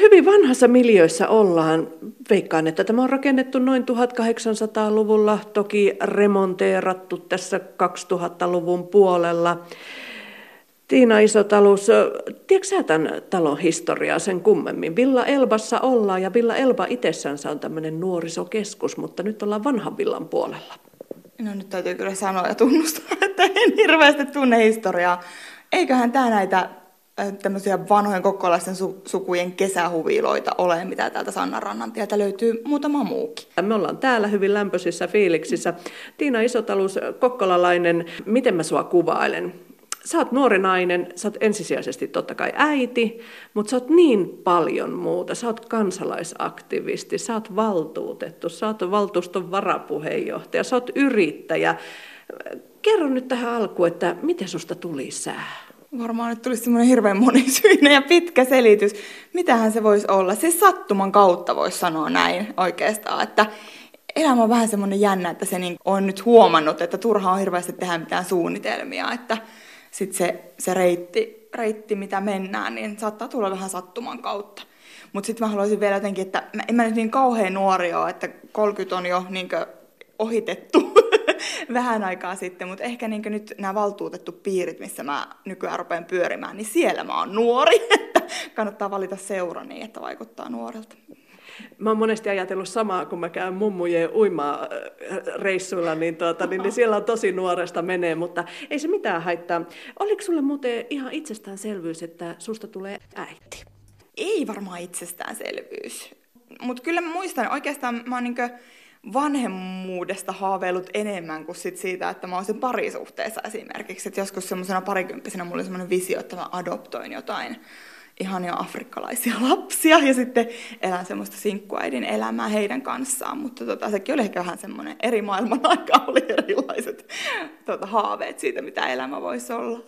hyvin vanhassa miljöissä ollaan. Veikkaan, että tämä on rakennettu noin 1800-luvulla, toki remonteerattu tässä 2000-luvun puolella. Tiina Isotalus, tiedätkö sä tämän talon historiaa sen kummemmin? Villa Elbassa ollaan ja Villa Elba itsessänsä on tämmöinen nuorisokeskus, mutta nyt ollaan vanhan villan puolella. No nyt täytyy kyllä sanoa ja tunnustaa, että en hirveästi tunne historiaa. Eiköhän tämä näitä tämmöisiä vanhojen kokkolaisten su- sukujen kesähuviloita ole, mitä täältä Sannarannan tieltä löytyy muutama muukin. Me ollaan täällä hyvin lämpöisissä fiiliksissä. Tiina Isotalus, kokkolalainen, miten mä sua kuvailen? Sä oot nuori nainen, sä oot ensisijaisesti totta kai äiti, mutta sä oot niin paljon muuta. Sä oot kansalaisaktivisti, sä oot valtuutettu, sä oot valtuuston varapuheenjohtaja, sä oot yrittäjä. Kerro nyt tähän alkuun, että miten susta tuli sää? Varmaan nyt tulisi semmoinen hirveän monisyinen ja pitkä selitys. Mitähän se voisi olla? Siis sattuman kautta voisi sanoa näin oikeastaan, että elämä on vähän semmoinen jännä, että se niin on nyt huomannut, että turha on hirveästi tehdä mitään suunnitelmia, että sitten se, se reitti, reitti, mitä mennään, niin saattaa tulla vähän sattuman kautta. Mutta sitten mä haluaisin vielä jotenkin, että en mä nyt niin kauhean nuori ole, että 30 on jo niin ohitettu vähän aikaa sitten, mutta ehkä niin nyt nämä valtuutettu piirit, missä mä nykyään rupean pyörimään, niin siellä mä oon nuori, että kannattaa valita seura niin, että vaikuttaa nuorelta. Mä oon monesti ajatellut samaa, kun mä käyn mummujen uimaa reissuilla, niin, tuota, niin, niin siellä on tosi nuoresta menee, mutta ei se mitään haittaa. Oliko sulle muuten ihan itsestäänselvyys, että susta tulee äiti? Ei varmaan itsestäänselvyys. Mutta kyllä mä muistan, oikeastaan mä oon niinkö vanhemmuudesta haaveillut enemmän kuin sit siitä, että mä olisin parisuhteessa esimerkiksi. Et joskus semmoisena parikymppisenä mulla oli semmoinen visio, että mä adoptoin jotain ihania afrikkalaisia lapsia ja sitten elän semmoista sinkkuäidin elämää heidän kanssaan, mutta tota, sekin oli ehkä vähän semmoinen eri maailman aika, oli erilaiset tota, haaveet siitä, mitä elämä voisi olla.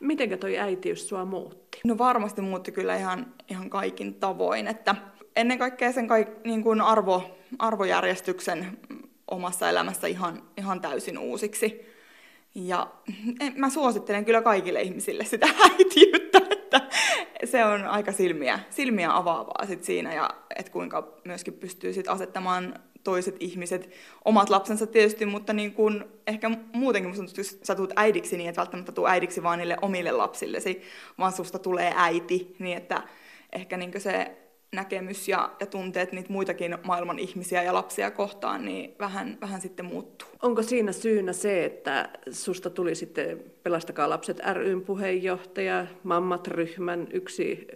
Mitenkä toi äitiys sua muutti? No varmasti muutti kyllä ihan, ihan kaikin tavoin, että ennen kaikkea sen kaik, niin kuin arvo, arvojärjestyksen omassa elämässä ihan, ihan täysin uusiksi. Ja mä suosittelen kyllä kaikille ihmisille sitä äitiyttä, että se on aika silmiä, silmiä avaavaa sit siinä ja että kuinka myöskin pystyy sit asettamaan toiset ihmiset, omat lapsensa tietysti, mutta niin kun ehkä muutenkin musta jos sä tulet äidiksi, niin et välttämättä tuu äidiksi vaan niille omille lapsillesi, vaan susta tulee äiti, niin että ehkä niin se näkemys ja, ja tunteet niitä muitakin maailman ihmisiä ja lapsia kohtaan, niin vähän, vähän sitten muuttuu. Onko siinä syynä se, että susta tuli sitten Pelastakaa lapset ryn puheenjohtaja, Mammat-ryhmän yksi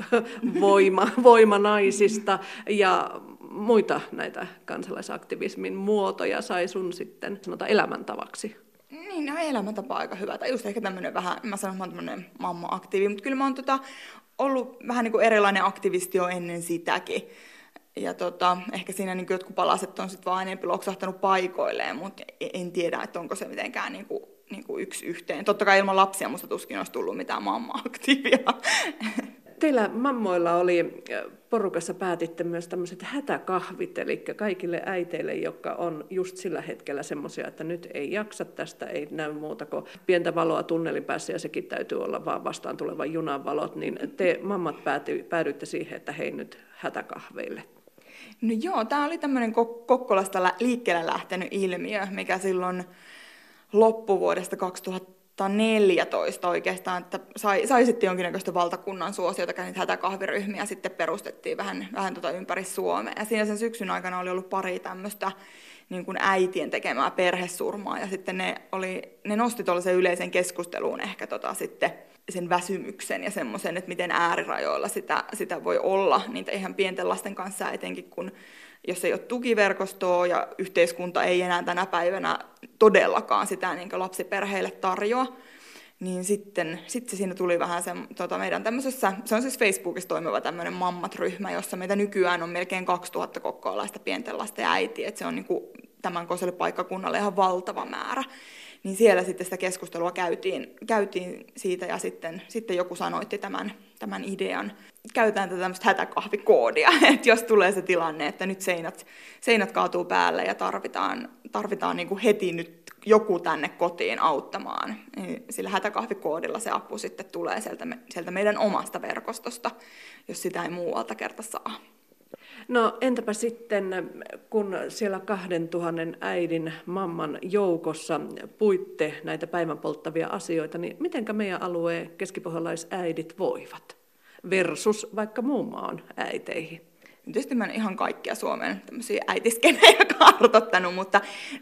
voima, voima naisista ja muita näitä kansalaisaktivismin muotoja sai sun sitten sanota elämäntavaksi? Niin, no elämäntapa aika hyvä. Tai just ehkä tämmöinen vähän, mä sanon, että mä oon tämmöinen mamma-aktiivi, mutta kyllä mä oon tota, ollut vähän niin kuin erilainen aktivisti jo ennen sitäkin. Ja tota, ehkä siinä niin jotkut palaset on sitten vaan enemmän loksahtanut paikoilleen, mutta en tiedä, että onko se mitenkään niin kuin, niin kuin yksi yhteen. Totta kai ilman lapsia musta tuskin olisi tullut mitään mamma-aktiivia. Teillä mammoilla oli, porukassa päätitte myös tämmöiset hätäkahvit, eli kaikille äiteille, jotka on just sillä hetkellä semmoisia, että nyt ei jaksa tästä, ei näy muuta kuin pientä valoa tunnelin päässä ja sekin täytyy olla vaan vastaan tulevan junan valot, niin te mammat pääty, päädyitte siihen, että hei nyt hätäkahveille. No joo, tämä oli tämmöinen Kokkolasta liikkeelle lähtenyt ilmiö, mikä silloin loppuvuodesta 2000 2014 oikeastaan, että sai, sai sitten jonkinnäköistä valtakunnan suosiota, niitä hätäkahviryhmiä sitten perustettiin vähän, vähän tota ympäri Suomea. Ja siinä sen syksyn aikana oli ollut pari tämmöistä niin kuin äitien tekemää perhesurmaa, ja sitten ne, oli, ne nosti tuollaisen yleisen keskusteluun ehkä tota sitten sen väsymyksen ja semmoisen, että miten äärirajoilla sitä, sitä voi olla niitä ihan pienten lasten kanssa, etenkin kun jos ei ole tukiverkostoa ja yhteiskunta ei enää tänä päivänä todellakaan sitä niin lapsiperheille tarjoa, niin sitten, sitten siinä tuli vähän se, tota meidän tämmöisessä, se on siis Facebookissa toimiva tämmöinen mammat-ryhmä, jossa meitä nykyään on melkein 2000 kokkoalaista pienten lasten äitiä, että se on niin kuin tämän koiselle paikkakunnalle ihan valtava määrä. Niin siellä sitten sitä keskustelua käytiin, käytiin siitä ja sitten, sitten joku sanoitti tämän, tämän idean. Käytetään tätä tämmöistä hätäkahvikoodia, että jos tulee se tilanne, että nyt seinät, seinät kaatuu päälle ja tarvitaan, tarvitaan niin kuin heti nyt joku tänne kotiin auttamaan, niin sillä hätäkahvikoodilla se apu sitten tulee sieltä, sieltä meidän omasta verkostosta, jos sitä ei muualta kerta saa. No entäpä sitten, kun siellä kahden tuhannen äidin mamman joukossa puitte näitä päivän polttavia asioita, niin mitenkä meidän alueen keskipohjalaisäidit voivat versus vaikka muun maan äiteihin? Tietysti mä en ihan kaikkia Suomen tämmöisiä äitiskenejä kartottanut, mutta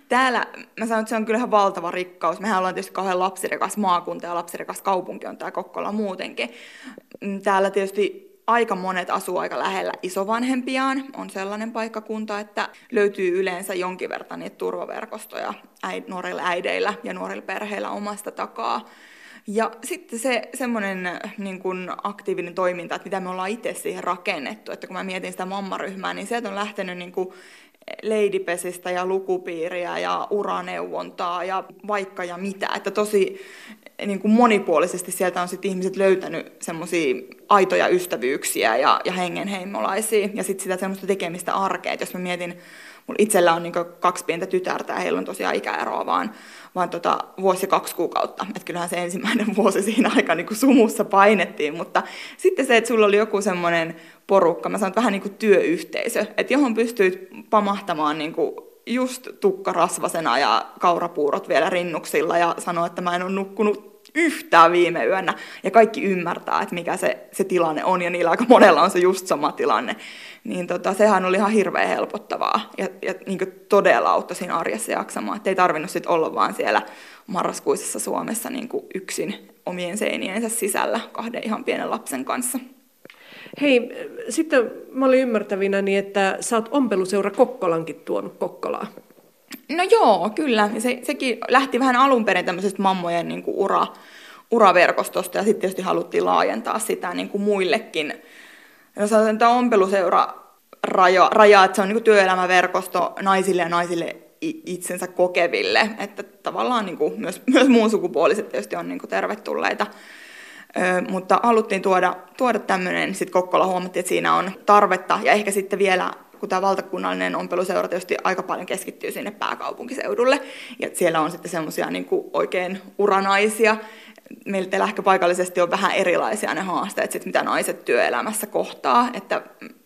täällä mä sanon, että se on kyllä ihan valtava rikkaus. Mehän ollaan tietysti kauhean lapsirekas maakunta ja lapsirekas kaupunki on tämä Kokkola muutenkin. Täällä tietysti aika monet asuu aika lähellä isovanhempiaan. On sellainen paikkakunta, että löytyy yleensä jonkin verran niitä turvaverkostoja äid, nuorilla äideillä ja nuorilla perheillä omasta takaa. Ja sitten se semmoinen niin kuin aktiivinen toiminta, että mitä me ollaan itse siihen rakennettu, että kun mä mietin sitä mammaryhmää, niin sieltä on lähtenyt niin kuin leidipesistä ja lukupiiriä ja uraneuvontaa ja vaikka ja mitä. Että tosi niin kuin monipuolisesti sieltä on sitten ihmiset löytänyt semmoisia aitoja ystävyyksiä ja, ja hengenheimolaisia ja sitten sitä semmoista tekemistä arkea. jos mä mietin, mulla itsellä on niin kaksi pientä tytärtä ja heillä on tosiaan ikäeroa vaan, vaan tota, vuosi kaksi kuukautta. Että kyllähän se ensimmäinen vuosi siinä aika niin kuin sumussa painettiin, mutta sitten se, että sulla oli joku semmoinen porukka, mä sanon, vähän niin kuin työyhteisö, että johon pystyit pamahtamaan niin kuin just tukka rasvasena ja kaurapuurot vielä rinnuksilla ja sanoa, että mä en ole nukkunut yhtään viime yönä. Ja kaikki ymmärtää, että mikä se, se tilanne on, ja niillä aika monella on se just sama tilanne. Niin tota, sehän oli ihan hirveän helpottavaa ja, ja niin todella auttoi siinä arjessa jaksamaan. Että ei tarvinnut sit olla vaan siellä marraskuisessa Suomessa niin yksin omien seiniensä sisällä kahden ihan pienen lapsen kanssa. Hei, sitten mä olin ymmärtävinä, että sä oot ompeluseura Kokkolankin tuonut Kokkolaa. No joo, kyllä. Se, sekin lähti vähän alun perin tämmöisestä mammojen niin kuin ura, uraverkostosta ja sitten tietysti haluttiin laajentaa sitä niin kuin muillekin. No sanotaan, että ompeluseura raja, raja että se on niin kuin työelämäverkosto naisille ja naisille itsensä kokeville, että tavallaan niin kuin myös, myös muun sukupuoliset tietysti on niin kuin tervetulleita. Ö, mutta haluttiin tuoda, tuoda tämmöinen, sitten Kokkola huomattiin, että siinä on tarvetta, ja ehkä sitten vielä kun tämä valtakunnallinen ompeluseura tietysti aika paljon keskittyy sinne pääkaupunkiseudulle, ja siellä on sitten semmoisia niin oikein uranaisia, meiltä ehkä paikallisesti on vähän erilaisia ne haasteet, sit mitä naiset työelämässä kohtaa, että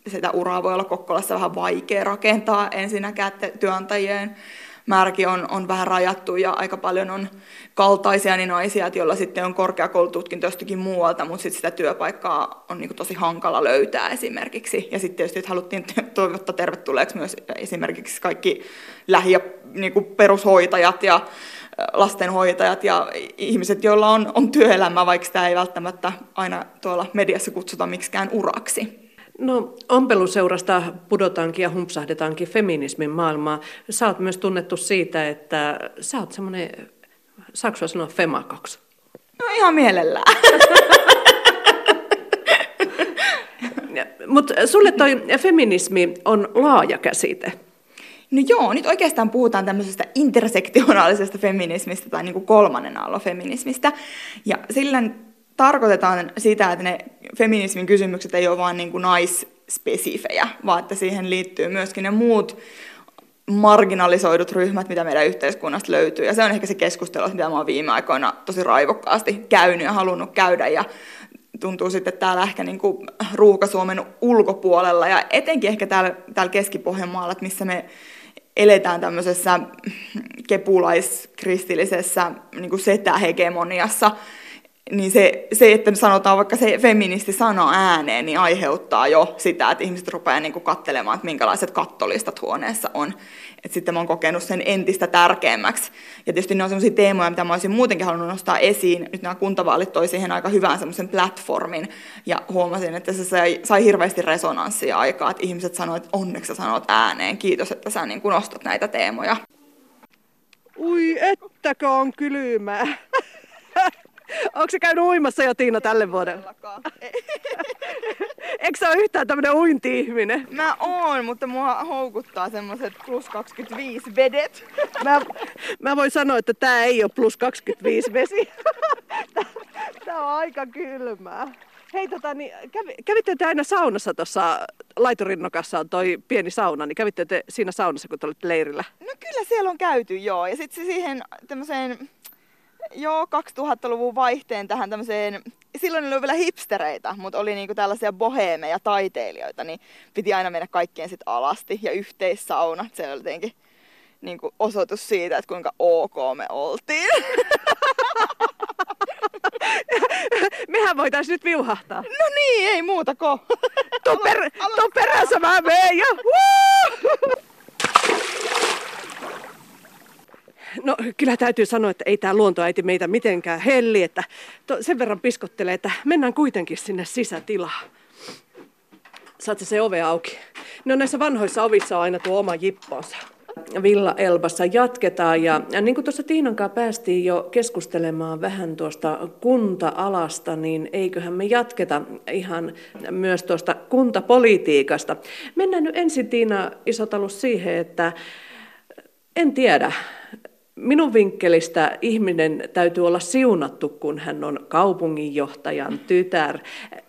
sitä uraa voi olla Kokkolassa vähän vaikea rakentaa ensinnäkään työnantajien määräkin on, on vähän rajattu ja aika paljon on kaltaisia niin naisia, joilla sitten on korkeakoulututkinto jostakin muualta, mutta sitten sitä työpaikkaa on niin tosi hankala löytää esimerkiksi. Ja sitten tietysti haluttiin toivottaa tervetulleeksi myös esimerkiksi kaikki lähi- ja niin perushoitajat ja lastenhoitajat ja ihmiset, joilla on, on työelämä, vaikka sitä ei välttämättä aina tuolla mediassa kutsuta miksikään uraksi. No, ompeluseurasta pudotaankin ja humpsahdetaankin feminismin maailmaa. Sä oot myös tunnettu siitä, että sä oot semmoinen, saako sanoa femakaksi? No ihan mielellään. Mutta sulle toi feminismi on laaja käsite. No joo, nyt oikeastaan puhutaan tämmöisestä intersektionaalisesta feminismistä tai niin kuin kolmannen aallon feminismistä. Ja sillä tarkoitetaan sitä, että ne feminismin kysymykset ei ole vain niin naisspesifejä, vaan että siihen liittyy myöskin ne muut marginalisoidut ryhmät, mitä meidän yhteiskunnasta löytyy. Ja se on ehkä se keskustelu, mitä mä oon viime aikoina tosi raivokkaasti käynyt ja halunnut käydä. Ja tuntuu sitten että täällä ehkä niin kuin Ruuka-Suomen ulkopuolella ja etenkin ehkä täällä, täällä Keski-Pohjanmaalla, että missä me eletään tämmöisessä kepulaiskristillisessä niin kuin setähegemoniassa, niin se, se, että sanotaan vaikka se feministi sana ääneen, niin aiheuttaa jo sitä, että ihmiset rupeaa niin katselemaan, että minkälaiset kattolistat huoneessa on. Et sitten mä oon kokenut sen entistä tärkeämmäksi. Ja tietysti ne on sellaisia teemoja, mitä mä olisin muutenkin halunnut nostaa esiin. Nyt nämä kuntavaalit toi siihen aika hyvän semmoisen platformin. Ja huomasin, että se sai, sai hirveästi resonanssia aikaa, että ihmiset sanoivat, että onneksi sä sanot ääneen. Kiitos, että sä niin nostat näitä teemoja. Ui, ettäkö on kylmää. Onko se käynyt uimassa jo Tiina tälle vuodelle? Eikö sä ole yhtään tämmönen uinti-ihminen? Mä oon, mutta mua houkuttaa semmoset plus 25 vedet. Mä, mä voin sanoa, että tää ei ole plus 25 vesi. Tää on aika kylmää. Hei, tota, niin, kävi, kävitte te aina saunassa tuossa laiturinnokassa on toi pieni sauna, niin kävitte te siinä saunassa, kun te olitte leirillä? No kyllä siellä on käyty, joo. Ja sitten siihen tämmöiseen, joo, 2000-luvun vaihteen tähän tämmöiseen, silloin oli vielä hipstereitä, mutta oli niinku tällaisia boheemeja taiteilijoita, niin piti aina mennä kaikkien sitten alasti ja yhteissauna. Se oli jotenkin niinku osoitus siitä, että kuinka ok me oltiin. Mehän voitais nyt viuhahtaa. No niin, ei muuta ko. Tuon, per, tuon perässä mä meen ja... No kyllä täytyy sanoa, että ei tämä luontoäiti meitä mitenkään helli, että to, sen verran piskottelee, että mennään kuitenkin sinne sisätilaan. Saat se ove auki? No näissä vanhoissa ovissa on aina tuo oma jipponsa. Villa Elbassa jatketaan. Ja, ja niin kuin tuossa Tiinan kanssa päästiin jo keskustelemaan vähän tuosta kunta-alasta, niin eiköhän me jatketa ihan myös tuosta kuntapolitiikasta. Mennään nyt ensin Tiina Isotalus siihen, että en tiedä, Minun vinkkelistä ihminen täytyy olla siunattu, kun hän on kaupunginjohtajan tytär.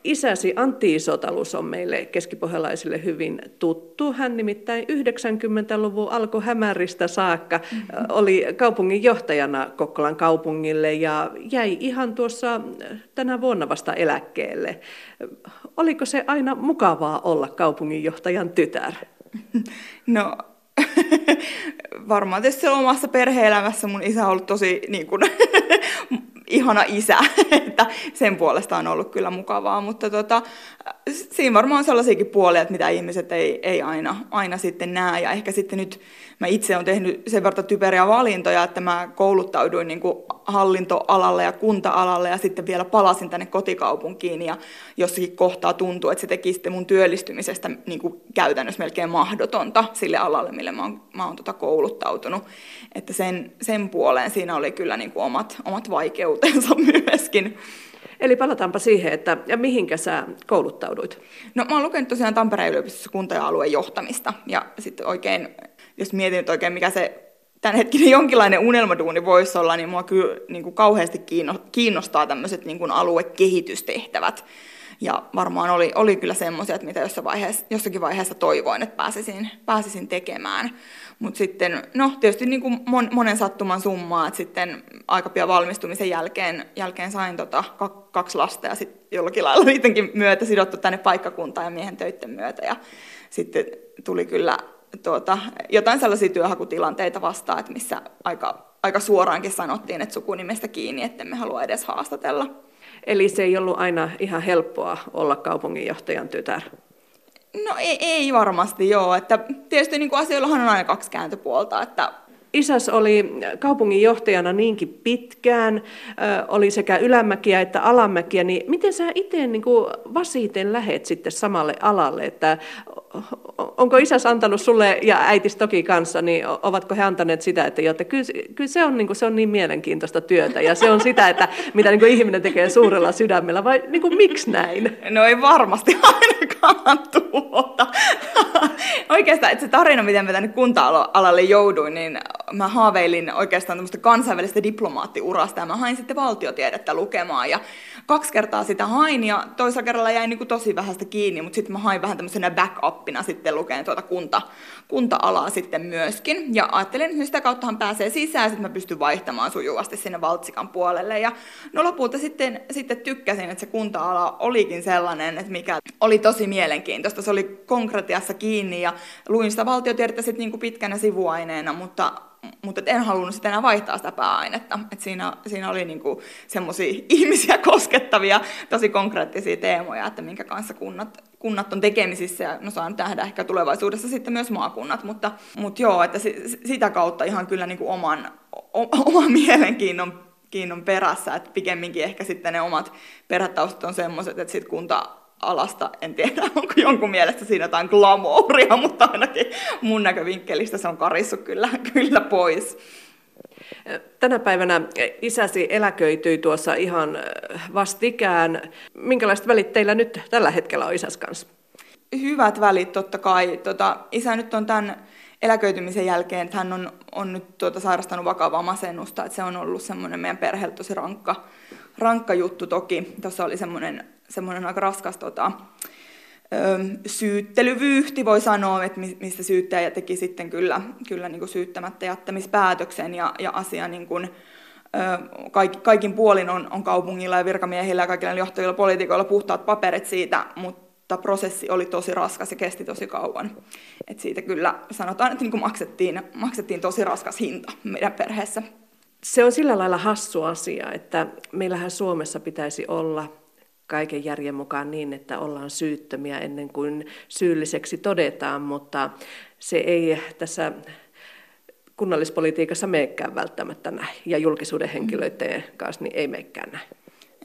Isäsi Antti Isotalus on meille keskipohjalaisille hyvin tuttu. Hän nimittäin 90-luvun alkoi hämäristä saakka oli kaupunginjohtajana Kokkolan kaupungille ja jäi ihan tuossa tänä vuonna vasta eläkkeelle. Oliko se aina mukavaa olla kaupunginjohtajan tytär? No varmaan tietysti omassa perhe-elämässä mun isä on ollut tosi niin kuin, ihana isä, että sen puolesta on ollut kyllä mukavaa, mutta tota, siinä varmaan on sellaisiakin puolia, että mitä ihmiset ei, ei aina, aina sitten näe, ja ehkä sitten nyt mä itse olen tehnyt sen verran typeriä valintoja, että mä kouluttauduin niin kuin hallintoalalle ja kunta-alalle, ja sitten vielä palasin tänne kotikaupunkiin, ja jossakin kohtaa tuntuu, että se teki sitten mun työllistymisestä niin kuin käytännössä melkein mahdotonta sille alalle, mille mä oon, mä oon tota kouluttautunut, että sen, sen puoleen siinä oli kyllä niin kuin omat, omat vaikeudet osuutensa myöskin. Eli palataanpa siihen, että ja mihinkä sä kouluttauduit? No mä oon lukenut tosiaan Tampereen yliopistossa kunta- ja alueen johtamista. Ja sitten oikein, jos mietin nyt oikein mikä se tämänhetkinen jonkinlainen unelmaduuni voisi olla, niin mua kyllä niin kuin kauheasti kiinnostaa tämmöiset niin kuin aluekehitystehtävät. Ja varmaan oli, oli kyllä semmoisia, mitä jossain vaiheessa, jossakin vaiheessa toivoin, että pääsisin, pääsisin tekemään. Mutta sitten, no tietysti niin kuin mon, monen sattuman summaa, että sitten aika pian valmistumisen jälkeen, jälkeen sain tota, kaksi lasta ja sitten jollakin lailla niidenkin myötä sidottu tänne paikkakuntaan ja miehen töiden myötä. Ja sitten tuli kyllä tuota, jotain sellaisia työhakutilanteita vastaan, että missä aika, aika suoraankin sanottiin, että sukunimestä kiinni, että me halua edes haastatella. Eli se ei ollut aina ihan helppoa olla kaupunginjohtajan tytär? No ei, ei varmasti joo, että tietysti niin kuin asioillahan on aina kaksi kääntöpuolta, että Isäs oli kaupunginjohtajana niinkin pitkään, oli sekä ylämäkiä että alamäkiä, niin miten sä itse niin vasiten lähet sitten samalle alalle, että onko isäs antanut sulle ja äitis toki kanssa, niin ovatko he antaneet sitä, että, jo, että kyllä, kyllä se, on, niin kuin, se on niin mielenkiintoista työtä ja se on sitä, että mitä niin kuin ihminen tekee suurella sydämellä vai niin kuin, miksi näin? No ei varmasti ainakaan tuota. Oikeastaan, että se tarina, miten mä tänne kunta-alalle jouduin, niin mä haaveilin oikeastaan tämmöistä kansainvälistä diplomaattiurasta ja mä hain sitten valtiotiedettä lukemaan ja kaksi kertaa sitä hain ja toisella kerralla jäin niin kuin tosi vähästä kiinni, mutta sitten mä hain vähän tämmöisenä backupina sitten lukeen tuota kunta, kunta-alaa sitten myöskin. Ja ajattelin, että sitä kauttahan pääsee sisään ja sitten mä pystyn vaihtamaan sujuvasti sinne Valtsikan puolelle. Ja no lopulta sitten, sitten tykkäsin, että se kunta-ala olikin sellainen, että mikä oli tosi mielenkiintoista. Se oli konkretiassa kiinni ja luin sitä valtiotiedettä sitten niin kuin pitkänä sivuaineena, mutta mutta en halunnut sitten enää vaihtaa sitä pääainetta. Et siinä, siinä oli niinku semmoisia ihmisiä koskettavia, tosi konkreettisia teemoja, että minkä kanssa kunnat, kunnat on tekemisissä ja no saan nähdä ehkä tulevaisuudessa sitten myös maakunnat, mutta, mutta joo, että sitä kautta ihan kyllä niinku oman, o, oman mielenkiinnon kiinnon perässä, että pikemminkin ehkä sitten ne omat perhetaustat on semmoiset, että sitten kunta alasta. En tiedä, onko jonkun mielestä siinä jotain glamouria, mutta ainakin mun näkövinkkelistä se on karissu kyllä, kyllä pois. Tänä päivänä isäsi eläköityi tuossa ihan vastikään. Minkälaiset välit teillä nyt tällä hetkellä on isäs kanssa? Hyvät välit totta kai. Tota, isä nyt on tämän eläköitymisen jälkeen, että hän on, on nyt tuota, sairastanut vakavaa masennusta, että se on ollut semmoinen meidän perheelle tosi rankka, rankka juttu toki. Tuossa oli semmoinen, semmoinen aika raskas tota, syyttelyvyyhti, voi sanoa, että mistä syyttäjä teki sitten kyllä, kyllä niin kuin syyttämättä jättämispäätöksen ja, ja asia niin kuin, kaikin puolin on, on kaupungilla ja virkamiehillä ja kaikilla johtajilla poliitikoilla puhtaat paperit siitä, mutta prosessi oli tosi raskas ja kesti tosi kauan. Et siitä kyllä sanotaan, että niin kuin maksettiin, maksettiin tosi raskas hinta meidän perheessä. Se on sillä lailla hassu asia, että meillähän Suomessa pitäisi olla kaiken järjen mukaan niin, että ollaan syyttömiä ennen kuin syylliseksi todetaan, mutta se ei tässä kunnallispolitiikassa meekään välttämättä näin, ja julkisuuden henkilöiden kanssa niin ei meekään näin.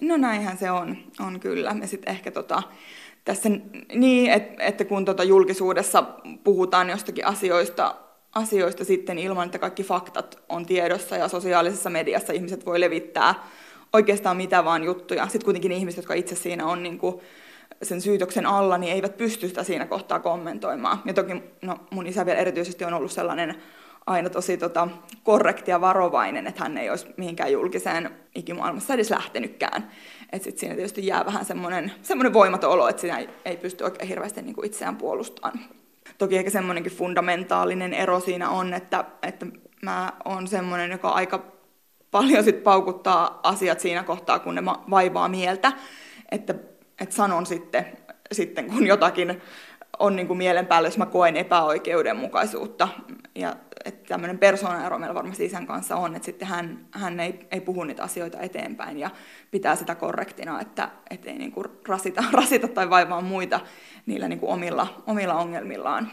No näinhän se on, on kyllä. Ja sitten ehkä tota, tässä niin, että, että kun tota julkisuudessa puhutaan jostakin asioista, asioista sitten ilman, että kaikki faktat on tiedossa ja sosiaalisessa mediassa ihmiset voi levittää oikeastaan mitä vaan juttuja. Sitten kuitenkin ihmiset, jotka itse siinä on niin kuin sen syytöksen alla, niin eivät pysty sitä siinä kohtaa kommentoimaan. Ja toki no, mun isä vielä erityisesti on ollut sellainen aina tosi tota, korrekti ja varovainen, että hän ei olisi mihinkään julkiseen ikimaailmassa edes lähtenytkään. Että sitten siinä tietysti jää vähän semmoinen, semmoinen voimaton olo, että siinä ei, ei pysty oikein hirveästi niin kuin itseään puolustamaan. Toki ehkä semmoinenkin fundamentaalinen ero siinä on, että, että mä oon semmoinen, joka aika paljon sit paukuttaa asiat siinä kohtaa, kun ne vaivaa mieltä, että, että sanon sitten, sitten kun jotakin on niin kuin mielen päällä, jos mä koen epäoikeudenmukaisuutta. Ja että tämmöinen persoonaero meillä varmasti isän kanssa on, että sitten hän, hän ei, ei puhu niitä asioita eteenpäin ja pitää sitä korrektina, että et ei niin kuin rasita, rasita tai vaivaa muita niillä niin kuin omilla, omilla ongelmillaan.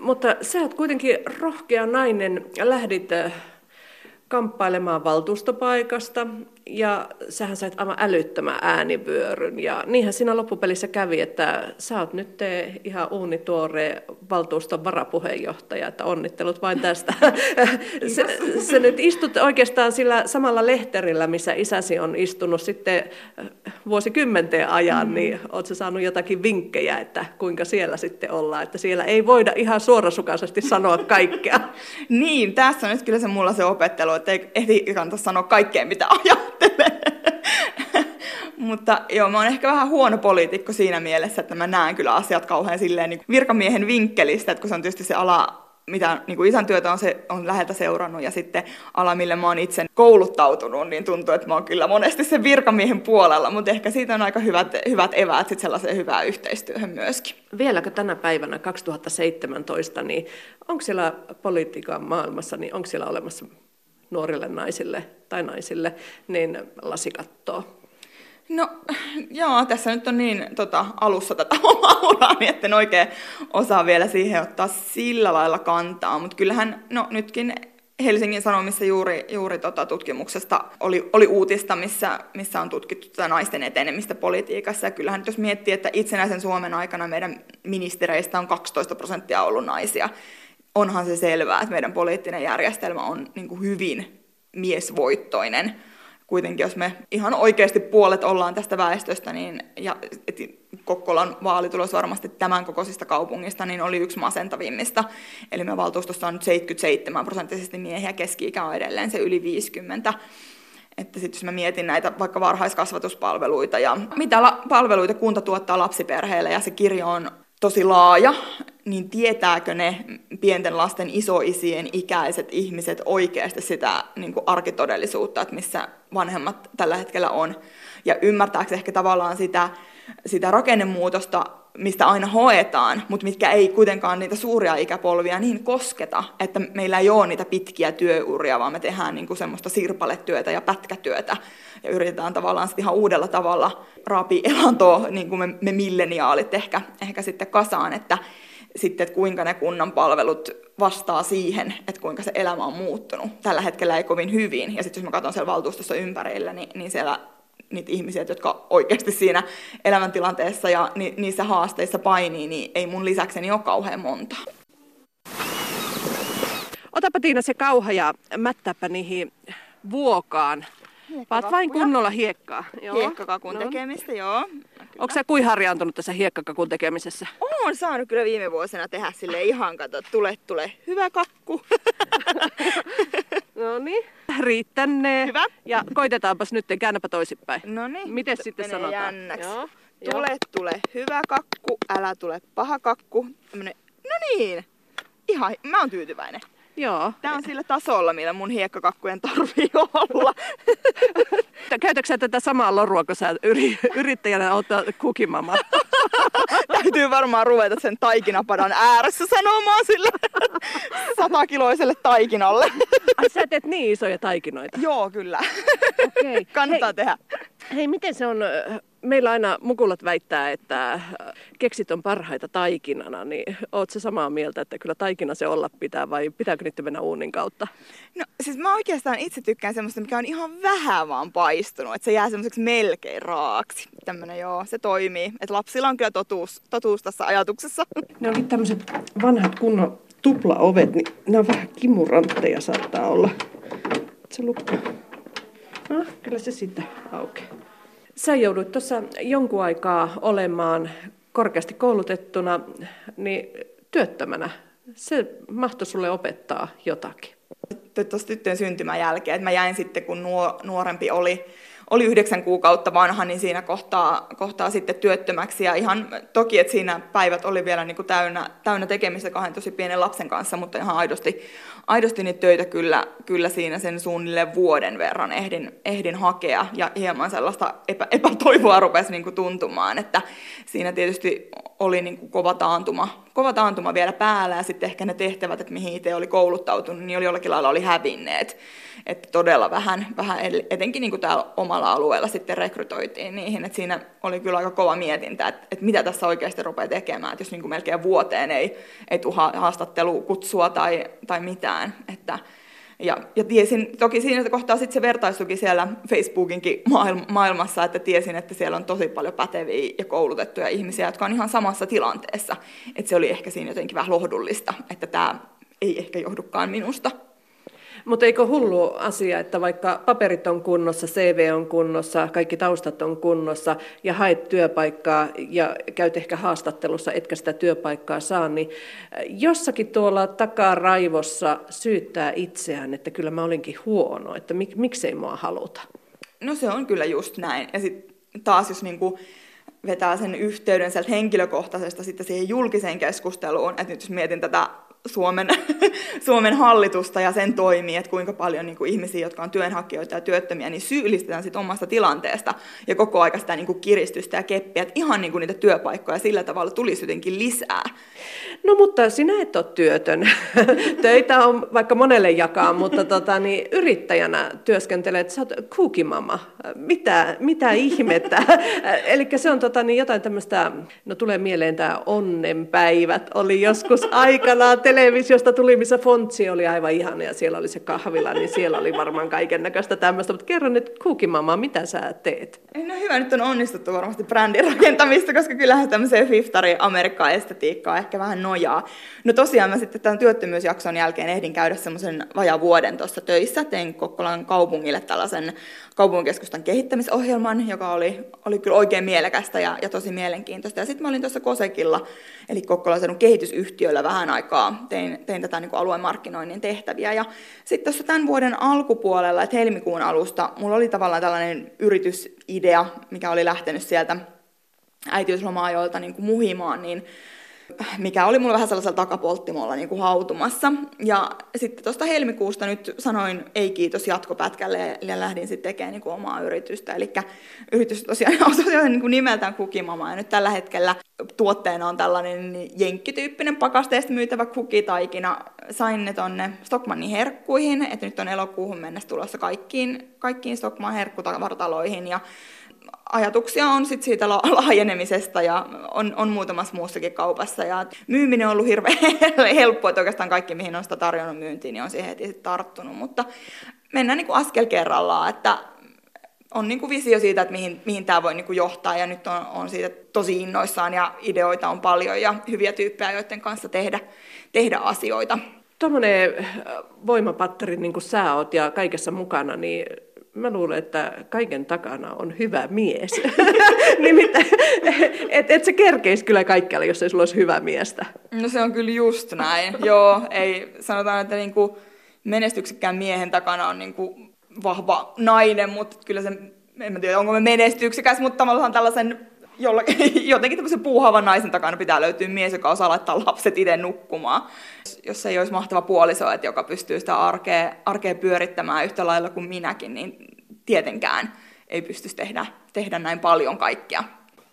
Mutta sä oot kuitenkin rohkea nainen, lähdit kamppailemaan valtuustopaikasta ja sähän sait aivan älyttömän äänivyöryn. Ja niinhän siinä loppupelissä kävi, että sä oot nyt ihan uunituore valtuuston varapuheenjohtaja, että onnittelut vain tästä. se, se nyt istut oikeastaan sillä samalla lehterillä, missä isäsi on istunut sitten vuosikymmenten ajan, mm. niin oot sä saanut jotakin vinkkejä, että kuinka siellä sitten ollaan, että siellä ei voida ihan suorasukaisesti sanoa kaikkea. niin, tässä on nyt kyllä se mulla se opettelu, että ei, ei kannata sanoa kaikkea, mitä ajattelee. Mutta joo, mä oon ehkä vähän huono poliitikko siinä mielessä, että mä näen kyllä asiat kauhean silleen niin virkamiehen vinkkelistä, että kun se on tietysti se ala, mitä niin kuin isän työtä on, se, on läheltä seurannut ja sitten ala, mille mä oon itse kouluttautunut, niin tuntuu, että mä oon kyllä monesti sen virkamiehen puolella, mutta ehkä siitä on aika hyvät, hyvät eväät sitten sellaiseen hyvään yhteistyöhön myöskin. Vieläkö tänä päivänä 2017, niin onko siellä politiikan maailmassa, niin onko siellä olemassa nuorille naisille tai naisille, niin lasikattoa? No joo, tässä nyt on niin tota, alussa tätä omaa uraani, että en oikein osaa vielä siihen ottaa sillä lailla kantaa, mutta kyllähän no, nytkin Helsingin Sanomissa juuri, juuri tota tutkimuksesta oli, oli uutista, missä, missä on tutkittu tätä naisten etenemistä politiikassa. Ja kyllähän jos miettii, että itsenäisen Suomen aikana meidän ministereistä on 12 prosenttia ollut naisia, onhan se selvää, että meidän poliittinen järjestelmä on niin kuin hyvin miesvoittoinen. Kuitenkin jos me ihan oikeasti puolet ollaan tästä väestöstä, niin ja et Kokkolan vaalitulos varmasti tämän kokoisista kaupungista niin oli yksi masentavimmista. Eli me valtuustossa on nyt 77 prosenttisesti miehiä, keski-ikä on edelleen se yli 50 että sitten jos mä mietin näitä vaikka varhaiskasvatuspalveluita ja mitä la- palveluita kunta tuottaa lapsiperheille ja se kirjo on tosi laaja, niin tietääkö ne pienten lasten isoisien ikäiset ihmiset oikeasti sitä niin kuin arkitodellisuutta, että missä vanhemmat tällä hetkellä on. Ja ymmärtääkö ehkä tavallaan sitä, sitä rakennemuutosta, mistä aina hoetaan, mutta mitkä ei kuitenkaan niitä suuria ikäpolvia niin kosketa, että meillä ei ole niitä pitkiä työuria, vaan me tehdään niin kuin semmoista sirpaletyötä ja pätkätyötä ja yritetään tavallaan sitten ihan uudella tavalla raapi elantoa, niin kuin me, me milleniaalit ehkä, ehkä sitten kasaan, että sitten, että kuinka ne kunnan palvelut vastaa siihen, että kuinka se elämä on muuttunut. Tällä hetkellä ei kovin hyvin. Ja sitten jos mä katson siellä valtuustossa ympärillä, niin, niin siellä niitä ihmisiä, jotka oikeasti siinä elämäntilanteessa ja ni, niissä haasteissa painii, niin ei mun lisäkseni ole kauhean monta. Otapa Tiina se kauha ja mättääpä niihin vuokaan. Paat vain kunnolla hiekkaa. Joo. Hiekkakakun no. tekemistä, joo. Onko sä kuin harjaantunut tässä hiekkakakun tekemisessä? Oon saanut kyllä viime vuosina tehdä sille ihan kato, tule, tule, hyvä kakku. no niin, riittänee. Hyvä. Ja koitetaanpas nyt, käännäpä toisinpäin. No niin. Miten sitten sanotaan? Jännäksi. Joo. Tule, tule, hyvä kakku, älä tule paha kakku. Tämmönen, no niin, ihan, mä oon tyytyväinen. Joo. Tää on sillä tasolla, millä mun hiekkakakkujen tarvii olla. Käytätkö tätä samaa lorua, kun sä yrittäjänä oot kukimama? Täytyy varmaan ruveta sen taikinapadan ääressä sanomaan sille satakiloiselle taikinalle. Ai sä teet niin isoja taikinoita? Joo, kyllä. Okay. Kannattaa Hei. tehdä. Hei, miten se on meillä aina mukulat väittää, että äh, keksit on parhaita taikinana, niin oot se samaa mieltä, että kyllä taikina se olla pitää vai pitääkö niitä mennä uunin kautta? No siis mä oikeastaan itse tykkään semmoista, mikä on ihan vähän vaan paistunut, että se jää semmoiseksi melkein raaksi. Tämmönen joo, se toimii. Että lapsilla on kyllä totuus, totuus tässä ajatuksessa. Ne onkin tämmöiset vanhat kunnon tuplaovet, niin ne on vähän kimurantteja saattaa olla. Se lukko. No, kyllä se sitten aukeaa. Sä joudut tuossa jonkun aikaa olemaan korkeasti koulutettuna, niin työttömänä. Se mahtoi sulle opettaa jotakin. Tuossa tyttöjen syntymän jälkeen, että mä jäin sitten, kun nuorempi oli, oli yhdeksän kuukautta vanha, niin siinä kohtaa, kohtaa sitten työttömäksi. Ja ihan toki, että siinä päivät oli vielä niin kuin täynnä, täynnä tekemistä kahden tosi pienen lapsen kanssa, mutta ihan aidosti, aidosti niitä töitä kyllä, kyllä siinä sen suunnilleen vuoden verran ehdin, ehdin hakea. Ja hieman sellaista epä, epätoivoa rupesi niin kuin tuntumaan, että siinä tietysti oli niin kuin kova, taantuma, kova taantuma vielä päällä ja sitten ehkä ne tehtävät, että mihin itse oli kouluttautunut, niin oli jollakin lailla oli hävinneet. Että todella vähän, vähän etenkin niin kuin täällä omalla alueella sitten rekrytoitiin niihin, että siinä oli kyllä aika kova mietintä, että, että mitä tässä oikeasti rupeaa tekemään, että jos niin kuin melkein vuoteen ei, ei tule haastattelukutsua tai, tai mitään, että ja, ja tiesin, toki siinä kohtaa sitten se vertaistuki siellä Facebookinkin maailmassa, että tiesin, että siellä on tosi paljon päteviä ja koulutettuja ihmisiä, jotka on ihan samassa tilanteessa. Että se oli ehkä siinä jotenkin vähän lohdullista, että tämä ei ehkä johdukaan minusta. Mutta eikö hullu asia, että vaikka paperit on kunnossa, CV on kunnossa, kaikki taustat on kunnossa ja haet työpaikkaa ja käyt ehkä haastattelussa, etkä sitä työpaikkaa saa, niin äh, jossakin tuolla takaraivossa syyttää itseään, että kyllä mä olinkin huono, että mik, miksei mua haluta. No se on kyllä just näin. Ja sitten taas jos niinku vetää sen yhteyden sieltä henkilökohtaisesta sitten siihen julkiseen keskusteluun, että nyt jos mietin tätä Suomen, Suomen hallitusta ja sen toimii, että kuinka paljon niin kuin ihmisiä, jotka on työnhakijoita ja työttömiä, niin syyllistetään sit omasta tilanteesta ja koko aika sitä niin kuin kiristystä ja keppiä, että ihan niin kuin niitä työpaikkoja sillä tavalla tulisi jotenkin lisää. No mutta sinä et ole työtön. Töitä on vaikka monelle jakaa, mutta tota, niin yrittäjänä työskentelet, sä oot kuukimama. Mitä, mitä ihmettä? Eli se on tota, niin jotain tämmöistä, no tulee mieleen tämä onnenpäivät, oli joskus aikanaan televisiosta tuli, missä Fontsi oli aivan ihana ja siellä oli se kahvila, niin siellä oli varmaan kaiken näköistä tämmöistä. Mutta kerro nyt kuukimama, mitä sä teet? No hyvä, nyt on onnistuttu varmasti brändin rakentamista, koska kyllähän tämmöiseen fiftari Amerikkaan estetiikkaa ehkä vähän nojaa. No tosiaan mä sitten tämän työttömyysjakson jälkeen ehdin käydä semmoisen vajaa vuoden tuossa töissä. Tein Kokkolan kaupungille tällaisen kaupunkikeskustan kehittämisohjelman, joka oli, oli kyllä oikein mielekästä ja, ja tosi mielenkiintoista. Ja sitten mä olin tuossa Kosekilla, eli Kokkolan kehitysyhtiöllä vähän aikaa. Tein, tein tätä niin kuin alueen markkinoinnin tehtäviä. Ja sitten tuossa tämän vuoden alkupuolella, että helmikuun alusta, mulla oli tavallaan tällainen yritysidea, mikä oli lähtenyt sieltä äitiysloma-ajoilta niin kuin muhimaan, niin mikä oli mulla vähän sellaisella takapolttimolla niin kuin hautumassa. Ja sitten tuosta helmikuusta nyt sanoin ei kiitos jatkopätkälle ja lähdin sitten tekemään niin kuin omaa yritystä. Eli yritys tosiaan on tosiaan niin kuin nimeltään Kukimama ja nyt tällä hetkellä tuotteena on tällainen jenkkityyppinen pakasteesta myytävä kukitaikina. Sain ne tonne Stockmannin herkkuihin, että nyt on elokuuhun mennessä tulossa kaikkiin, kaikkiin Stockman herkkutavartaloihin ja ajatuksia on sit siitä laajenemisesta ja on, on muutamassa muussakin kaupassa. Ja myyminen on ollut hirveän helppoa, että oikeastaan kaikki, mihin on sitä tarjonnut myyntiin, niin on siihen heti sit tarttunut. Mutta mennään niin kuin askel kerrallaan, että on niin kuin visio siitä, että mihin, mihin tämä voi niin kuin johtaa ja nyt on, on siitä tosi innoissaan ja ideoita on paljon ja hyviä tyyppejä, joiden kanssa tehdä, tehdä asioita. tuommoinen voimapatteri niin kuin sä oot ja kaikessa mukana, niin mä luulen, että kaiken takana on hyvä mies. Nimittäin, että et se kerkeisi kyllä kaikkialle, jos ei sulla olisi hyvä miestä. No se on kyllä just näin. Joo, ei sanotaan, että niinku menestyksekkään miehen takana on niinku vahva nainen, mutta kyllä se, en mä tiedä onko me menestyksekäs, mutta tavallaan tällaisen jolla, jotenkin se puuhavan naisen takana pitää löytyä mies, joka osaa laittaa lapset itse nukkumaan. Jos ei olisi mahtava puoliso, että joka pystyy sitä arkea, arkea pyörittämään yhtä lailla kuin minäkin, niin tietenkään ei pystyisi tehdä, tehdä näin paljon kaikkea.